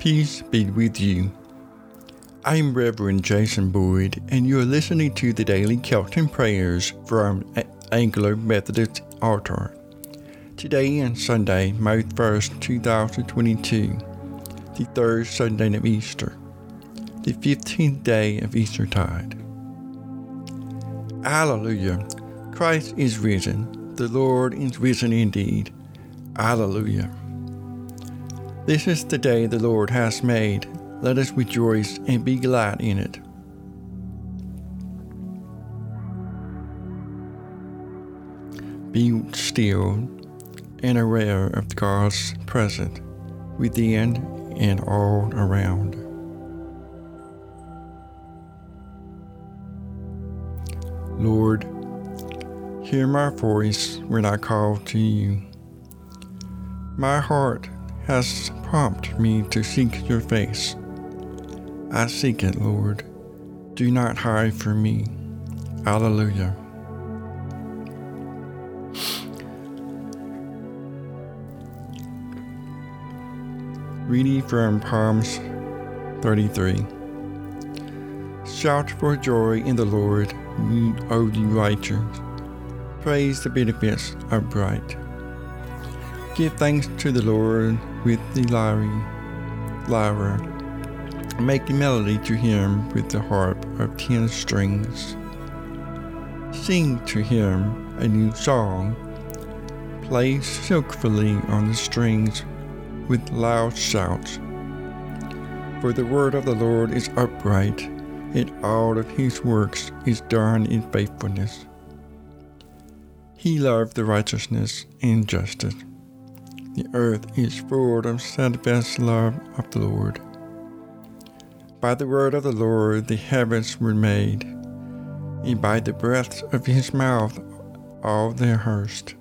Peace be with you. I'm Reverend Jason Boyd, and you're listening to the Daily Celtic Prayers from Anglo Methodist Altar. Today and Sunday, May 1st, 2022, the third Sunday of Easter, the 15th day of Eastertide. Alleluia! Christ is risen, the Lord is risen indeed. Alleluia! This is the day the Lord has made. Let us rejoice and be glad in it. Be still and aware of God's presence within and all around. Lord, hear my voice when I call to you. My heart has prompted me to seek your face. I seek it, Lord. Do not hide from me. Alleluia. Reading from Psalms 33. Shout for joy in the Lord, O you righteous. Praise the benefits of bright. Give thanks to the Lord with the lyre, lyre. Make melody to him with the harp of ten strings. Sing to him a new song. Play skillfully on the strings with loud shouts. For the word of the Lord is upright, and all of his works is done in faithfulness. He loved the righteousness and justice. The earth is full of steadfast love of the Lord. By the word of the Lord the heavens were made, and by the breath of his mouth all their host.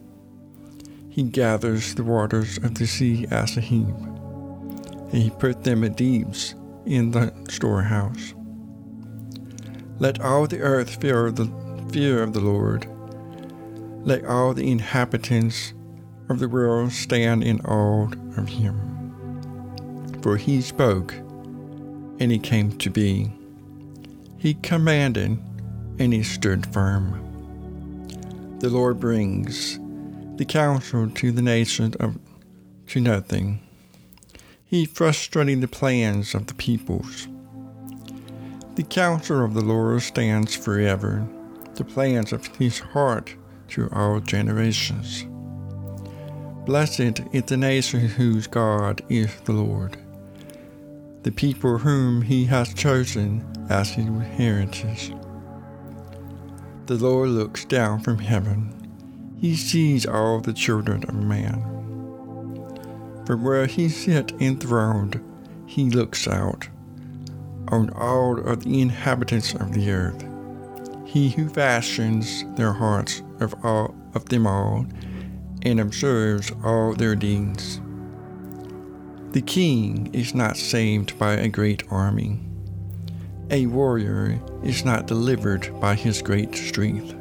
He gathers the waters of the sea as a heap, and he put them in deeps in the storehouse. Let all the earth fear the fear of the Lord. Let all the inhabitants of the world stand in awe of him. For he spoke, and he came to be. He commanded, and he stood firm. The Lord brings the counsel to the nations of to nothing. He frustrating the plans of the peoples. The counsel of the Lord stands forever, the plans of his heart to all generations. Blessed is the nation whose God is the Lord, the people whom he has chosen as his inheritance. The Lord looks down from heaven. He sees all the children of man. From where he sits enthroned, he looks out on all of the inhabitants of the earth. He who fashions their hearts of all of them all and observes all their deeds. The king is not saved by a great army. A warrior is not delivered by his great strength.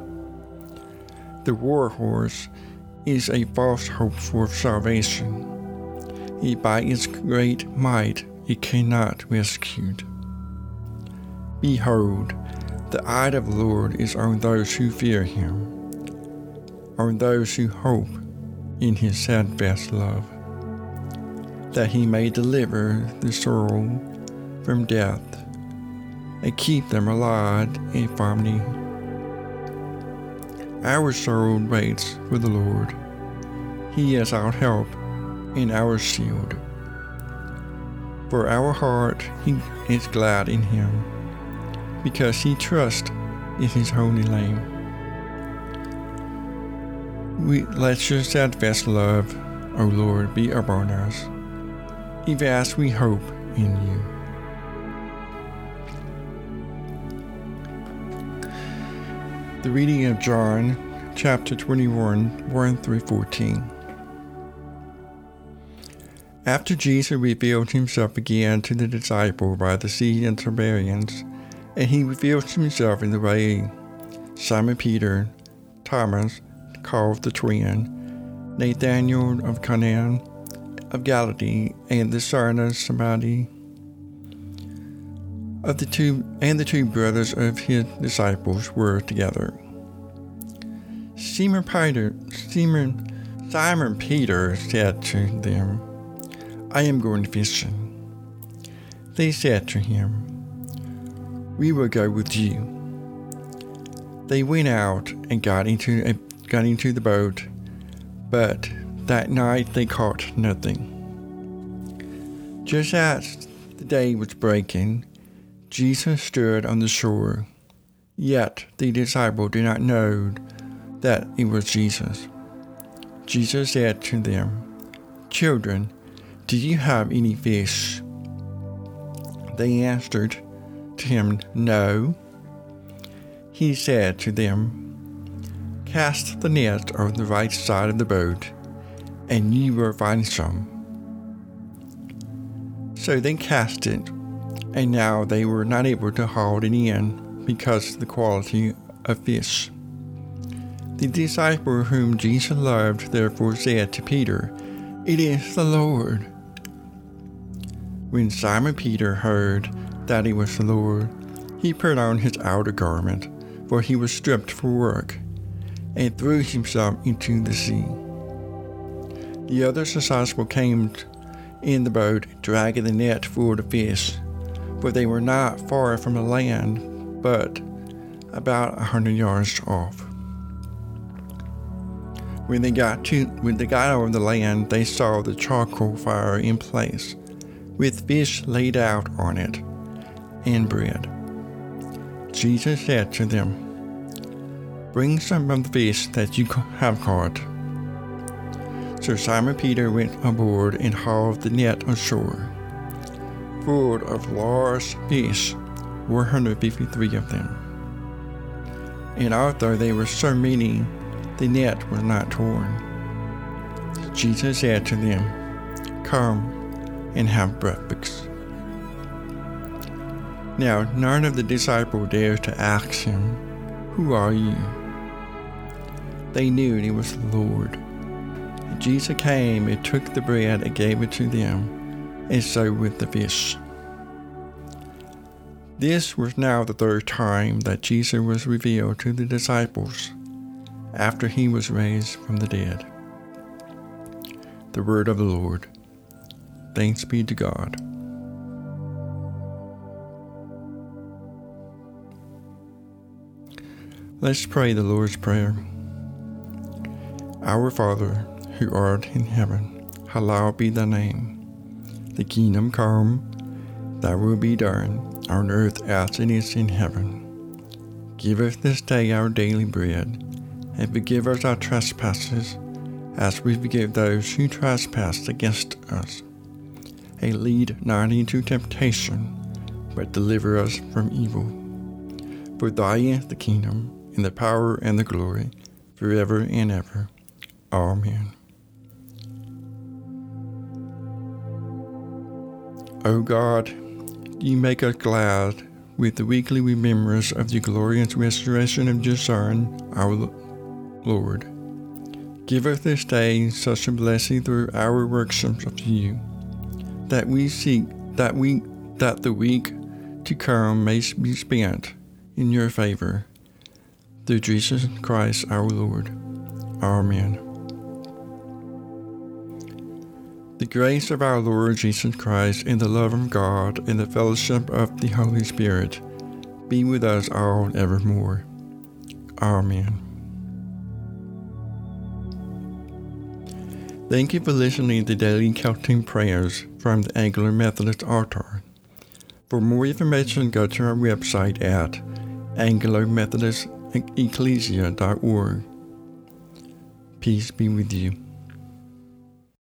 The war horse is a false hope for salvation. It by its great might it cannot be rescue. Behold, the eye of the Lord is on those who fear him, on those who hope in his steadfast love, that he may deliver the soul from death and keep them alive in harmony. Our soul waits for the Lord. He is our help and our shield. For our heart he is glad in him, because he trusts in his holy name. We let your steadfast love, O Lord, be upon us, even as we hope in you. The reading of John chapter 21, 1 through 14. After Jesus revealed himself again to the disciple by the Sea and Tiberias, and he revealed himself in the way Simon Peter, Thomas, called the twin, Nathaniel of Canaan, of Galilee and the son of Zebedee of the two and the two brothers of his disciples were together. Simon Peter, Simon, Simon Peter said to them, I am going fishing. They said to him, We will go with you. They went out and got into a, got into the boat, but that night they caught nothing. Just as the day was breaking, Jesus stood on the shore, yet the disciples did not know that it was Jesus. Jesus said to them, Children, do you have any fish? They answered to him, No. He said to them, Cast the net on the right side of the boat, and you will find some. So they cast it and now they were not able to haul it in because of the quality of fish. The disciple whom Jesus loved therefore said to Peter, It is the Lord. When Simon Peter heard that it was the Lord, he put on his outer garment, for he was stripped for work, and threw himself into the sea. The other disciples came in the boat, dragging the net full of fish for they were not far from the land, but about a hundred yards off. When they got to when they got over the land, they saw the charcoal fire in place, with fish laid out on it, and bread. Jesus said to them, Bring some of the fish that you have caught. So Simon Peter went aboard and hauled the net ashore full of large fish, 153 of them. And although they were so many, the net was not torn. Jesus said to them, Come and have breakfast. Now, none of the disciples dared to ask him, Who are you? They knew he was the Lord. And Jesus came and took the bread and gave it to them and so with the fish. This was now the third time that Jesus was revealed to the disciples after he was raised from the dead. The word of the Lord. Thanks be to God. Let's pray the Lord's Prayer. Our Father, who art in heaven, hallowed be thy name. The kingdom come, thy will be done, on earth as it is in heaven. Give us this day our daily bread, and forgive us our trespasses, as we forgive those who trespass against us. And lead not into temptation, but deliver us from evil. For thine is the kingdom, and the power, and the glory, forever and ever. Amen. O God, you make us glad with the weekly remembrance of the glorious restoration of your Son, our Lord. Give us this day such a blessing through our worship of you, that we seek that we that the week to come may be spent in your favor. Through Jesus Christ our Lord. Amen. The grace of our Lord Jesus Christ and the love of God and the fellowship of the Holy Spirit be with us all evermore. Amen. Thank you for listening to daily Celtic prayers from the Anglo Methodist altar. For more information, go to our website at anglomethodistecclesia.org. Peace be with you.